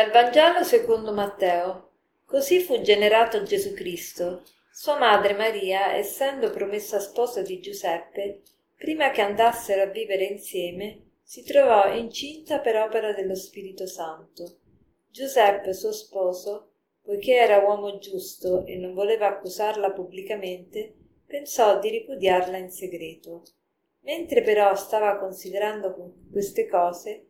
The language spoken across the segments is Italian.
Dal Vangelo secondo Matteo. Così fu generato Gesù Cristo. Sua madre Maria, essendo promessa sposa di Giuseppe, prima che andassero a vivere insieme, si trovò incinta per opera dello Spirito Santo. Giuseppe, suo sposo, poiché era uomo giusto e non voleva accusarla pubblicamente, pensò di ripudiarla in segreto. Mentre però stava considerando queste cose,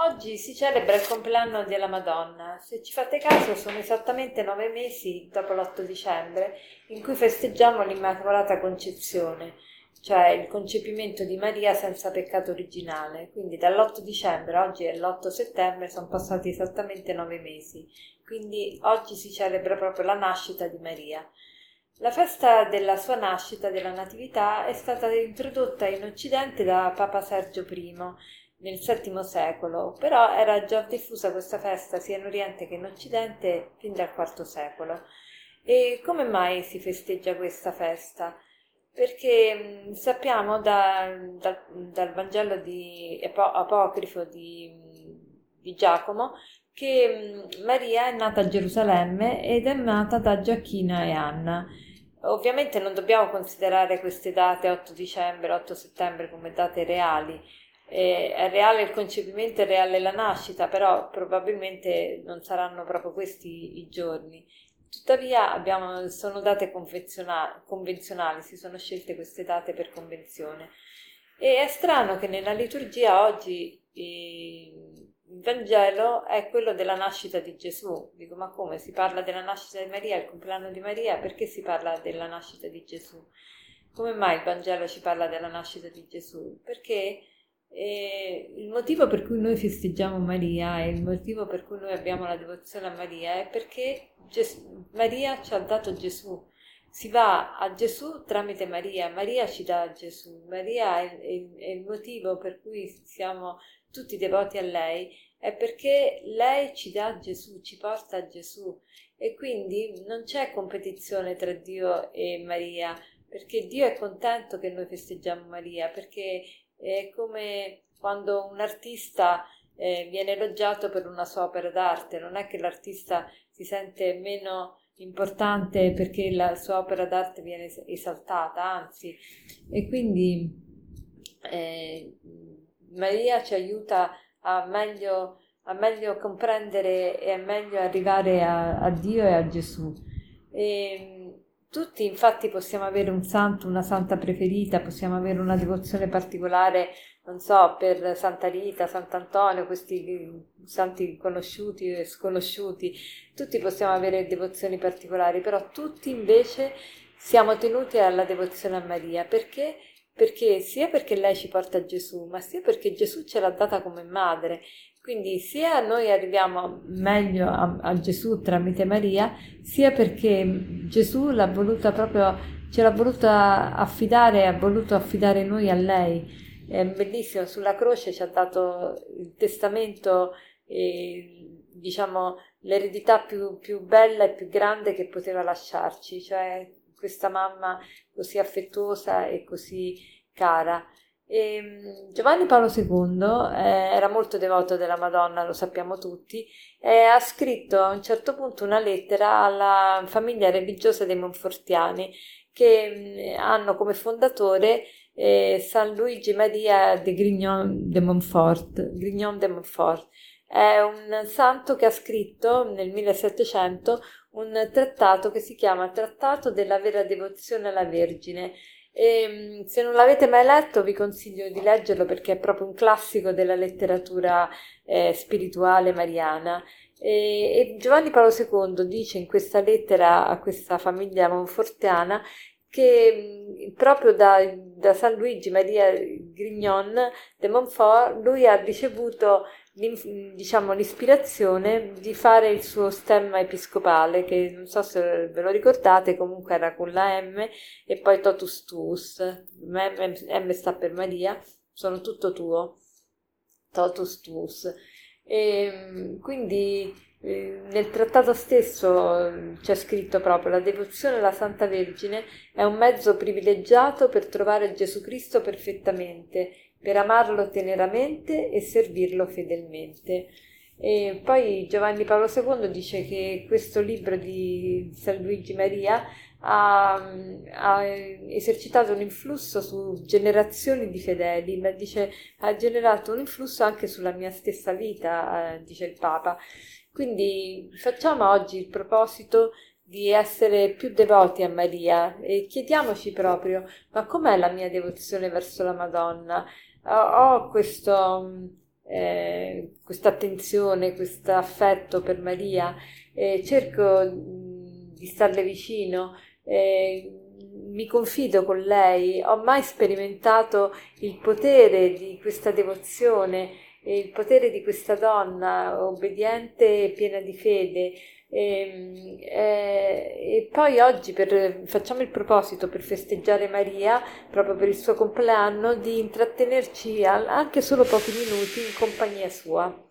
Oggi si celebra il compleanno della Madonna. Se ci fate caso, sono esattamente nove mesi dopo l'8 dicembre in cui festeggiamo l'Immacolata Concezione, cioè il concepimento di Maria senza peccato originale. Quindi dall'8 dicembre, oggi è l'8 settembre, sono passati esattamente nove mesi. Quindi oggi si celebra proprio la nascita di Maria. La festa della sua nascita, della Natività, è stata introdotta in Occidente da Papa Sergio I nel VII secolo, però era già diffusa questa festa sia in Oriente che in Occidente fin dal IV secolo. E come mai si festeggia questa festa? Perché mh, sappiamo da, da, dal Vangelo di, apocrifo di, di Giacomo che mh, Maria è nata a Gerusalemme ed è nata da Giacchina e Anna. Ovviamente non dobbiamo considerare queste date 8 dicembre, 8 settembre come date reali, eh, è reale il concepimento, è reale la nascita, però probabilmente non saranno proprio questi i giorni. Tuttavia abbiamo, sono date convenzionali, si sono scelte queste date per convenzione. E è strano che nella liturgia oggi eh, il Vangelo è quello della nascita di Gesù. Dico, ma come? Si parla della nascita di Maria, il compleanno di Maria, perché si parla della nascita di Gesù? Come mai il Vangelo ci parla della nascita di Gesù? Perché e il motivo per cui noi festeggiamo Maria e il motivo per cui noi abbiamo la devozione a Maria è perché Gesù, Maria ci ha dato Gesù. Si va a Gesù tramite Maria, Maria ci dà Gesù, Maria è, è, è il motivo per cui siamo tutti devoti a lei, è perché lei ci dà Gesù, ci porta a Gesù e quindi non c'è competizione tra Dio e Maria, perché Dio è contento che noi festeggiamo Maria, perché è come quando un artista eh, viene elogiato per una sua opera d'arte, non è che l'artista si sente meno importante perché la sua opera d'arte viene esaltata, anzi, e quindi eh, Maria ci aiuta a meglio, a meglio, comprendere e a meglio arrivare a, a Dio e a Gesù. E, tutti infatti possiamo avere un santo, una santa preferita, possiamo avere una devozione particolare, non so, per Santa Rita, Sant'Antonio, questi santi conosciuti e sconosciuti, tutti possiamo avere devozioni particolari, però tutti invece siamo tenuti alla devozione a Maria, perché? Perché sia perché lei ci porta Gesù, ma sia perché Gesù ce l'ha data come madre quindi sia noi arriviamo meglio a, a, Gesù tramite Maria, sia perché Gesù l'ha voluta proprio, ce l'ha voluta affidare, ha voluto affidare noi a lei. È bellissimo, sulla croce ci ha dato il testamento e diciamo l'eredità più, più bella e più grande che poteva lasciarci, cioè questa mamma così affettuosa e così cara. E ehm, Giovanni Paolo II eh, era molto devoto della Madonna, lo sappiamo tutti, e ha scritto a un certo punto una lettera alla famiglia religiosa dei Monfortiani che mh, hanno come fondatore eh, San Luigi Maria de Grignon de Montfort. Grignon de Montfort. È un santo che ha scritto nel 1700 un trattato che si chiama Trattato della vera devozione alla Vergine e, ehm, se non l'avete mai letto, vi consiglio di leggerlo perché è proprio un classico della letteratura eh, spirituale mariana. E, e Giovanni Paolo II dice in questa lettera a questa famiglia monfortiana che proprio da, da, San Luigi Maria Grignon de Montfort lui ha ricevuto diciamo, l'ispirazione di fare il suo stemma episcopale, che non so se ve lo ricordate, comunque era con la M e poi totus tuus, M, M sta per Maria, sono tutto tuo, totus tuus. E quindi eh, nel trattato stesso c'è scritto proprio la devozione alla Santa Vergine è un mezzo privilegiato per trovare Gesù Cristo perfettamente per amarlo teneramente e servirlo fedelmente. E poi Giovanni Paolo II dice che questo libro di San Luigi Maria ha, ha, esercitato un influsso su generazioni di fedeli, ma dice ha generato un influsso anche sulla mia stessa vita, eh, dice il Papa. Quindi facciamo oggi il proposito di essere più devoti a Maria e chiediamoci proprio ma com'è la mia devozione verso la Madonna? ho questo, eh, questa attenzione, questo affetto per Maria, eh, cerco di starle vicino, eh, mi confido con lei, ho mai sperimentato il potere di questa devozione, il potere di questa donna obbediente e piena di fede. E, ehm, eh, e, poi oggi per, facciamo il proposito per festeggiare Maria, proprio per il suo compleanno, di intrattenerci anche solo pochi minuti in compagnia sua.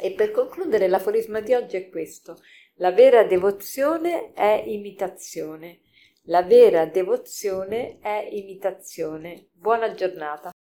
E per concludere l'aforisma di oggi è questo. La vera devozione è imitazione. La vera devozione è imitazione. Buona giornata.